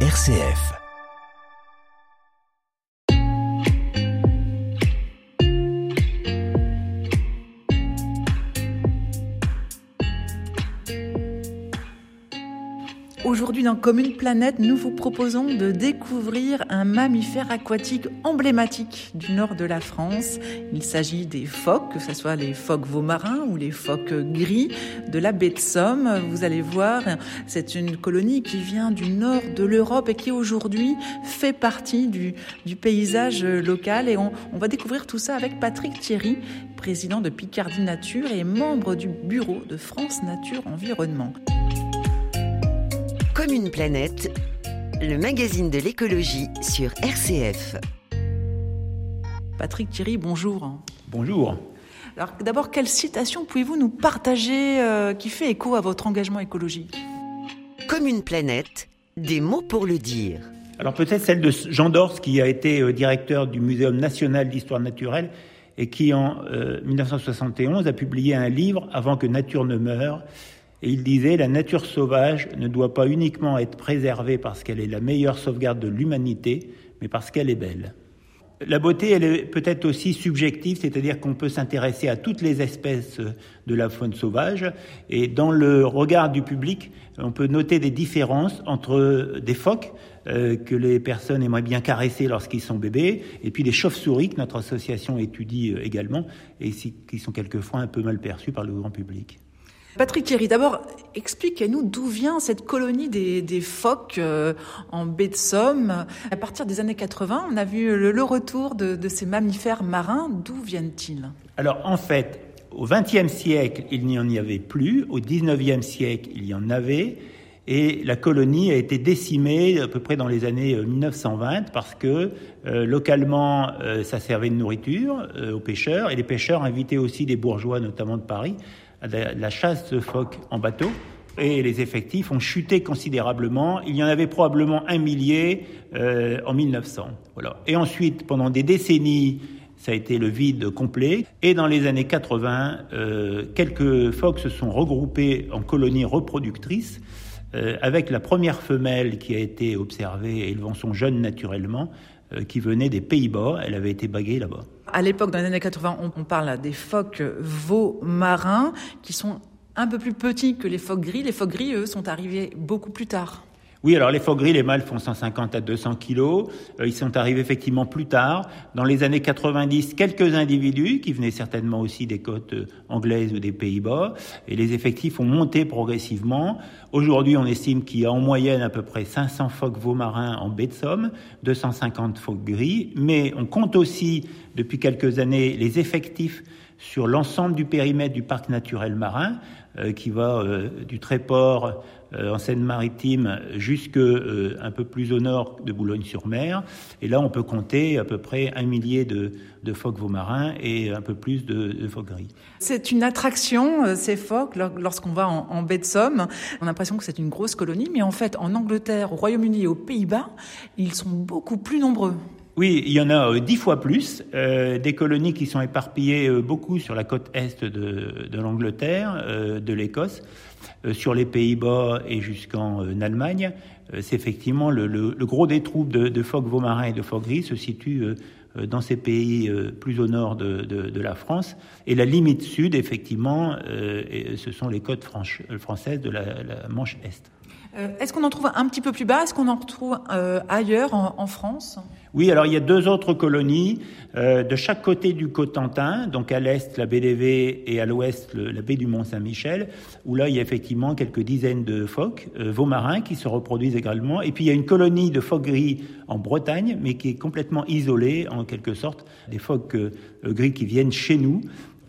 RCF. Aujourd'hui, dans Commune Planète, nous vous proposons de découvrir un mammifère aquatique emblématique du nord de la France. Il s'agit des phoques, que ce soit les phoques veaux-marins ou les phoques gris de la baie de Somme. Vous allez voir, c'est une colonie qui vient du nord de l'Europe et qui aujourd'hui fait partie du, paysage local. Et on va découvrir tout ça avec Patrick Thierry, président de Picardie Nature et membre du bureau de France Nature Environnement. Comme une planète, le magazine de l'écologie sur RCF. Patrick Thierry, bonjour. Bonjour. Alors d'abord, quelle citation pouvez-vous nous partager euh, qui fait écho à votre engagement écologique? Comme une planète, des mots pour le dire. Alors peut-être celle de Jean Dors, qui a été euh, directeur du Muséum national d'histoire naturelle et qui en euh, 1971 a publié un livre Avant que nature ne meure et il disait, la nature sauvage ne doit pas uniquement être préservée parce qu'elle est la meilleure sauvegarde de l'humanité, mais parce qu'elle est belle. La beauté, elle est peut-être aussi subjective, c'est-à-dire qu'on peut s'intéresser à toutes les espèces de la faune sauvage, et dans le regard du public, on peut noter des différences entre des phoques euh, que les personnes aimeraient bien caresser lorsqu'ils sont bébés, et puis des chauves-souris que notre association étudie euh, également, et qui sont quelquefois un peu mal perçus par le grand public. Patrick Thierry, d'abord, expliquez-nous d'où vient cette colonie des, phoques euh, en baie de Somme. À partir des années 80, on a vu le, retour de, ces mammifères marins. D'où viennent-ils? Alors, en fait, au XXe siècle, il n'y en avait plus. Au XIXe siècle, il y en avait. Et la colonie a été décimée à peu près dans les années 1920 parce que euh, localement, euh, ça servait de nourriture euh, aux pêcheurs et les pêcheurs invitaient aussi des bourgeois, notamment de Paris, à la chasse de phoques en bateau. Et les effectifs ont chuté considérablement. Il y en avait probablement un millier euh, en 1900. Voilà. Et ensuite, pendant des décennies, ça a été le vide complet. Et dans les années 80, euh, quelques phoques se sont regroupés en colonies reproductrices, euh, avec la première femelle qui a été observée élevant son jeune naturellement, qui venait des Pays-Bas. Elle avait été baguée là-bas. À l'époque, dans les années 80, on, on parle des phoques veaux marins qui sont un peu plus petits que les phoques gris. Les phoques gris, eux, sont arrivés beaucoup plus tard. Oui, alors les phoques gris, les mâles font 150 à 200 kilos. Euh, ils sont arrivés effectivement plus tard. Dans les années 90, quelques individus qui venaient certainement aussi des côtes euh, anglaises ou des Pays-Bas. Et les effectifs ont monté progressivement. Aujourd'hui, on estime qu'il y a en moyenne à peu près 500 phoques veaux marins en baie de Somme, 250 phoques gris. Mais on compte aussi, depuis quelques années, les effectifs sur l'ensemble du périmètre du parc naturel marin, qui va euh, du Tréport euh, en Seine-Maritime jusque euh, un peu plus au nord de Boulogne-sur-Mer. Et là, on peut compter à peu près un millier de, phoques marins et un peu plus de, de phoques gris. C'est une attraction, euh, ces phoques, lorsqu'on va en, en, baie de Somme. On a l'impression que c'est une grosse colonie, mais en fait, en Angleterre, au Royaume-Uni et aux Pays-Bas, ils sont beaucoup plus nombreux. Oui, il y en a dix fois plus, euh, des colonies qui sont éparpillées euh, beaucoup sur la côte est de, l'Angleterre, euh, de l'Écosse, euh, sur les Pays-Bas et jusqu'en euh, Allemagne. C'est effectivement le, gros des troupes de, de phoques marins et de phoques gris se situe dans ces pays plus au nord de, la France. Et la limite sud, effectivement, ce sont les côtes françaises de la, Manche Est. Est-ce qu'on en trouve un petit peu plus bas? Est-ce qu'on en retrouve euh, ailleurs en, France? Oui, alors il y a deux autres colonies euh, de chaque côté du Cotentin, donc à l'est la baie et à l'ouest la baie du Mont-Saint-Michel, où là il y a effectivement quelques dizaines de phoques, euh, veaux marins qui se reproduisent également. Et puis il y a une colonie de phoques gris en Bretagne, mais qui est complètement isolée en quelque sorte des phoques gris qui viennent chez nous.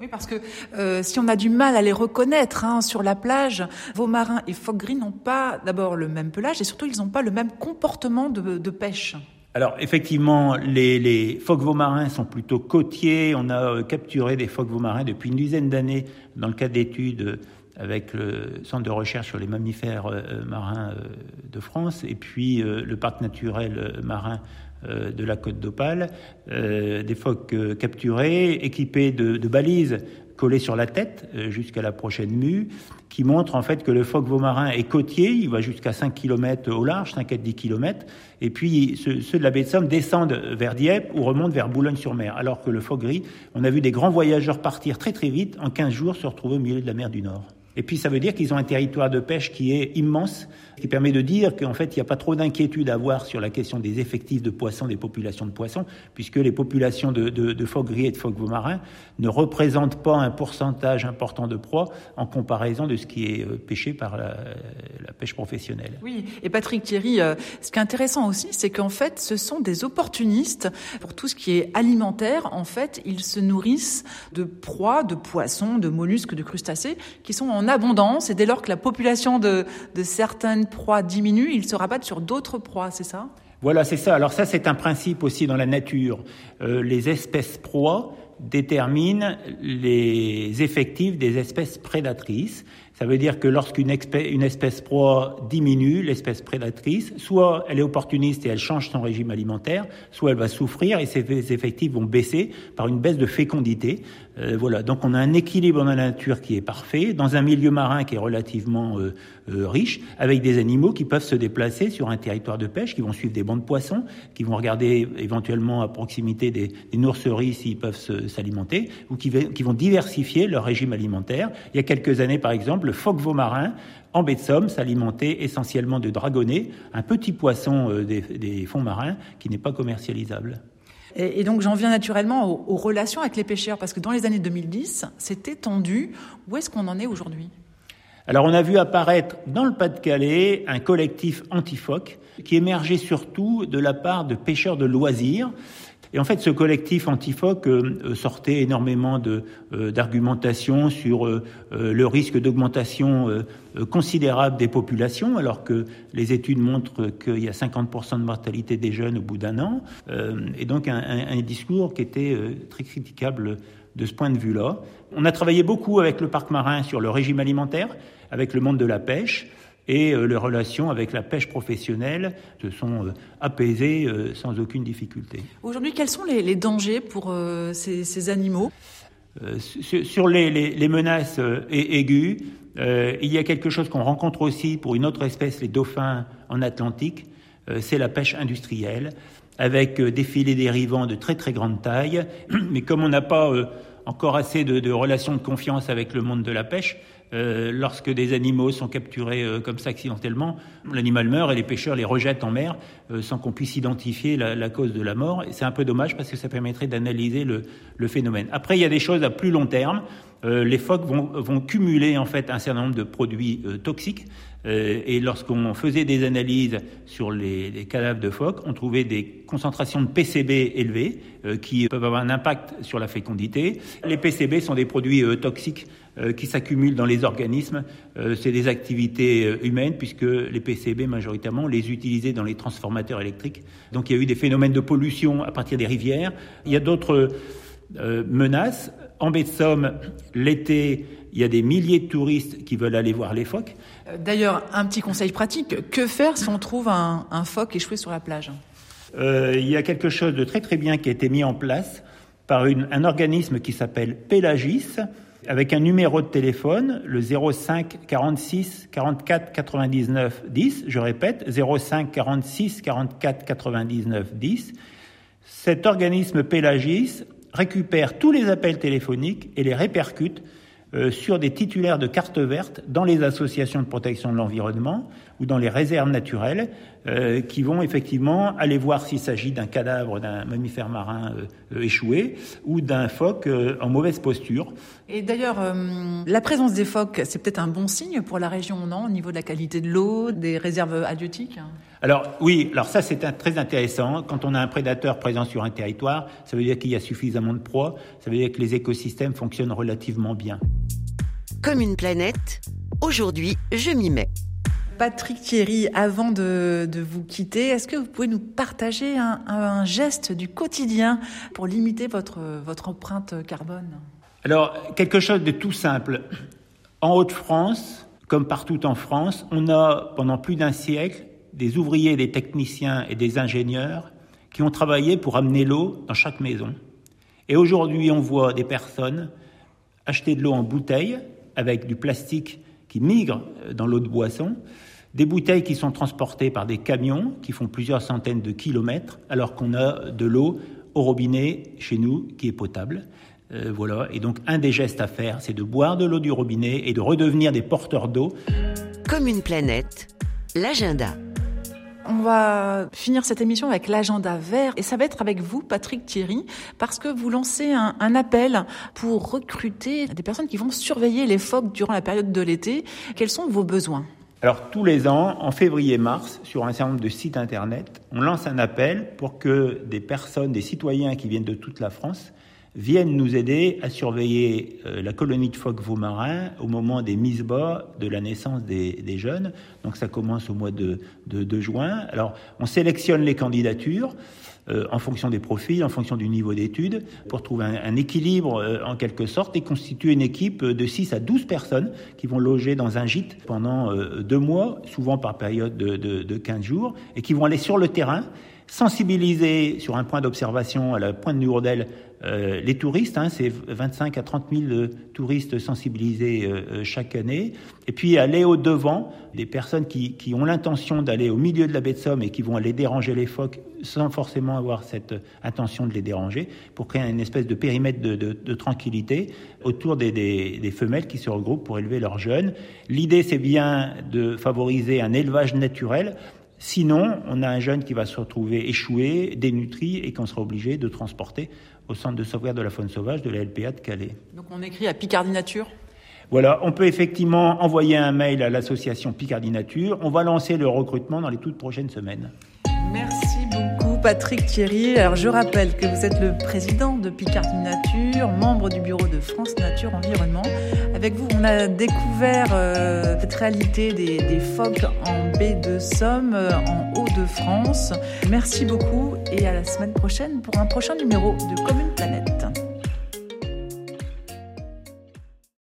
Oui, parce que euh, si on a du mal à les reconnaître hein, sur la plage, veaux marins et phoques gris n'ont pas d'abord le même pelage et surtout ils n'ont pas le même comportement de pêche. Alors effectivement, les, les phoques marins sont plutôt côtiers. On a euh, capturé des phoques marins depuis une dizaine d'années dans le cadre d'études avec le Centre de recherche sur les mammifères euh, marins euh, de France et puis euh, le parc naturel marin euh, de la côte d'Opale, euh, des phoques capturés, équipés de, balises collé sur la tête jusqu'à la prochaine mue, qui montre en fait que le phoque vaumarin est côtier, il va jusqu'à 5 km au large, 5 à 10 km, et puis ceux, de la baie de Somme descendent vers Dieppe ou remontent vers Boulogne-sur-Mer, alors que le phoque gris, on a vu des grands voyageurs partir très très vite, en 15 jours se retrouver au milieu de la mer du Nord. Et puis ça veut dire qu'ils ont un territoire de pêche qui est immense, qui permet de dire qu'en fait il n'y a pas trop d'inquiétude à avoir sur la question des effectifs de poissons, des populations de poissons, puisque les populations de, de, de phoques gris et de phoques marins ne représentent pas un pourcentage important de proies en comparaison de ce qui est euh, pêché par la, la pêche professionnelle. Oui, et Patrick Thierry, euh, ce qui est intéressant aussi, c'est qu'en fait ce sont des opportunistes pour tout ce qui est alimentaire. En fait, ils se nourrissent de proies, de poissons, de mollusques, de crustacés qui sont en abondance et dès lors que la population de, de certaines proies diminue, ils se rabattent sur d'autres proies, c'est ça? Voilà, c'est ça. Alors ça, c'est un principe aussi dans la nature. Euh, les espèces proies déterminent les effectifs des espèces prédatrices. Ça veut dire que lorsqu'une espèce, proie diminue, l'espèce prédatrice, soit elle est opportuniste et elle change son régime alimentaire, soit elle va souffrir et ses effectifs vont baisser par une baisse de fécondité. Euh, voilà, donc on a un équilibre dans la nature qui est parfait, dans un milieu marin qui est relativement euh, euh, riche, avec des animaux qui peuvent se déplacer sur un territoire de pêche, qui vont suivre des bancs de poissons, qui vont regarder éventuellement à proximité des, des s'ils peuvent s'alimenter, ou qui vont diversifier leur régime alimentaire. Il y a quelques années, par exemple, le phoque vaumarin en baie de Somme s'alimentait essentiellement de dragonnets, un petit poisson euh, des, fonds marins qui n'est pas commercialisable. Et, donc j'en viens naturellement aux, relations avec les pêcheurs, parce que dans les années 2010, c'était tendu. Où est-ce qu'on en est aujourd'hui? Alors on a vu apparaître dans le Pas-de-Calais un collectif anti-phoque qui émergeait surtout de la part de pêcheurs de loisirs et en fait, ce collectif antifoque euh, euh, sortait énormément euh, d'argumentation sur le risque d'augmentation considérable des populations, alors que les études montrent qu'il y a 50% de mortalité des jeunes au bout d'un an. et donc un, un, discours qui était très critiquable de ce point de vue-là. On a travaillé beaucoup avec le parc marin sur le régime alimentaire, avec le monde de la pêche et euh, les relations avec la pêche professionnelle se sont euh, apaisées euh, sans aucune difficulté. Aujourd'hui, quels sont les, dangers pour ces, animaux? Sur les, menaces aiguës, il y a quelque chose qu'on rencontre aussi pour une autre espèce, les dauphins en Atlantique, c'est la pêche industrielle, avec des filets dérivants de très très grande taille, mais comme on n'a pas encore assez de, de relations de confiance avec le monde de la pêche, euh, lorsque des animaux sont capturés euh, comme ça accidentellement, l'animal meurt et les pêcheurs les rejettent en mer euh, sans qu'on puisse identifier la, cause de la mort. C'est un peu dommage parce que ça permettrait d'analyser le, phénomène. Après, il y a des choses à plus long terme. Les phoques vont, cumuler en fait un certain nombre de produits toxiques. et lorsqu'on faisait des analyses sur les, les, cadavres de phoques, on trouvait des concentrations de PCB élevées qui peuvent avoir un impact sur la fécondité. Les PCB sont des produits toxiques euh, qui s'accumulent dans les organismes. Euh, c'est des activités euh, humaines puisque les PCB majoritairement les utilisaient dans les transformateurs électriques. Donc il y a eu des phénomènes de pollution à partir des rivières. Il y a d'autres menaces. En baie de Somme, l'été, il y a des milliers de touristes qui veulent aller voir les phoques. D'ailleurs, un petit conseil pratique, que faire si on trouve un, un phoque échoué sur la plage? Il y a quelque chose de très très bien qui a été mis en place par une, un organisme qui s'appelle Pélagis, avec un numéro de téléphone, le 05 46 44 99 10. Je répète, 05 46 44 99 10. Cet organisme Pélagis récupère tous les appels téléphoniques et les répercute euh, sur des titulaires de cartes vertes dans les associations de protection de l'environnement ou dans les réserves naturelles euh, qui vont effectivement aller voir s'il s'agit d'un cadavre d'un mammifère marin euh, échoué ou d'un phoque en mauvaise posture. Et d'ailleurs, la présence des phoques, c'est peut-être un bon signe pour la région, non, au niveau de la qualité de l'eau, des réserves halieutiques alors oui, alors ça c'est très intéressant. Quand on a un prédateur présent sur un territoire, ça veut dire qu'il y a suffisamment de proies, ça veut dire que les écosystèmes fonctionnent relativement bien. Comme une planète, aujourd'hui je m'y mets. Patrick Thierry, avant de, vous quitter, est-ce que vous pouvez nous partager un, geste du quotidien pour limiter votre, votre empreinte carbone? Alors, quelque chose de tout simple. En Haute-France, comme partout en France, on a pendant plus d'un siècle des ouvriers, des techniciens et des ingénieurs qui ont travaillé pour amener l'eau dans chaque maison. Et aujourd'hui, on voit des personnes acheter de l'eau en bouteille avec du plastique qui migre dans l'eau de boisson, des bouteilles qui sont transportées par des camions qui font plusieurs centaines de kilomètres, alors qu'on a de l'eau au robinet chez nous qui est potable. Euh, voilà. Et donc, un des gestes à faire, c'est de boire de l'eau du robinet et de redevenir des porteurs d'eau. Comme une planète, l'agenda. On va finir cette émission avec l'agenda vert et ça va être avec vous, Patrick Thierry, parce que vous lancez un, un, appel pour recruter des personnes qui vont surveiller les phoques durant la période de l'été. Quels sont vos besoins? Alors tous les ans, en février-mars, sur un certain nombre de sites internet, on lance un appel pour que des personnes, des citoyens qui viennent de toute la France, viennent nous aider à surveiller euh, la colonie de phoques marins au moment des mises bas de la naissance des, des, jeunes. Donc ça commence au mois de, de, de juin. Alors on sélectionne les candidatures. Euh, en fonction des profils, en fonction du niveau d'études, pour trouver un, un équilibre euh, en quelque sorte et constituer une équipe de 6 à 12 personnes qui vont loger dans un gîte pendant euh, deux mois, souvent par période de, de, de 15 jours, et qui vont aller sur le terrain sensibiliser sur un point d'observation à la pointe de Nourdel euh, les touristes, hein, c'est 25 à 30 000 euh, touristes sensibilisés euh, chaque année, et puis aller au devant des personnes qui, qui ont l'intention d'aller au milieu de la baie de Somme et qui vont aller déranger les phoques sans forcément avoir cette intention de les déranger, pour créer une espèce de périmètre de, de, de tranquillité autour des, des, des, femelles qui se regroupent pour élever leurs jeunes. L'idée, c'est bien de favoriser un élevage naturel Sinon, on a un jeune qui va se retrouver échoué, dénutri et qu'on sera obligé de transporter au centre de sauvegarde de la faune sauvage de la LPA de Calais. Donc on écrit à Picardie Nature? Voilà, on peut effectivement envoyer un mail à l'association Picardie Nature. On va lancer le recrutement dans les toutes prochaines semaines. Merci Patrick Thierry. Alors je rappelle que vous êtes le président de Picardie Nature, membre du bureau de France Nature Environnement. Avec vous, on a découvert euh, cette réalité des, des, phoques en baie de Somme, euh, en Haut-de-France. Merci beaucoup et à la semaine prochaine pour un prochain numéro de Commune Planète.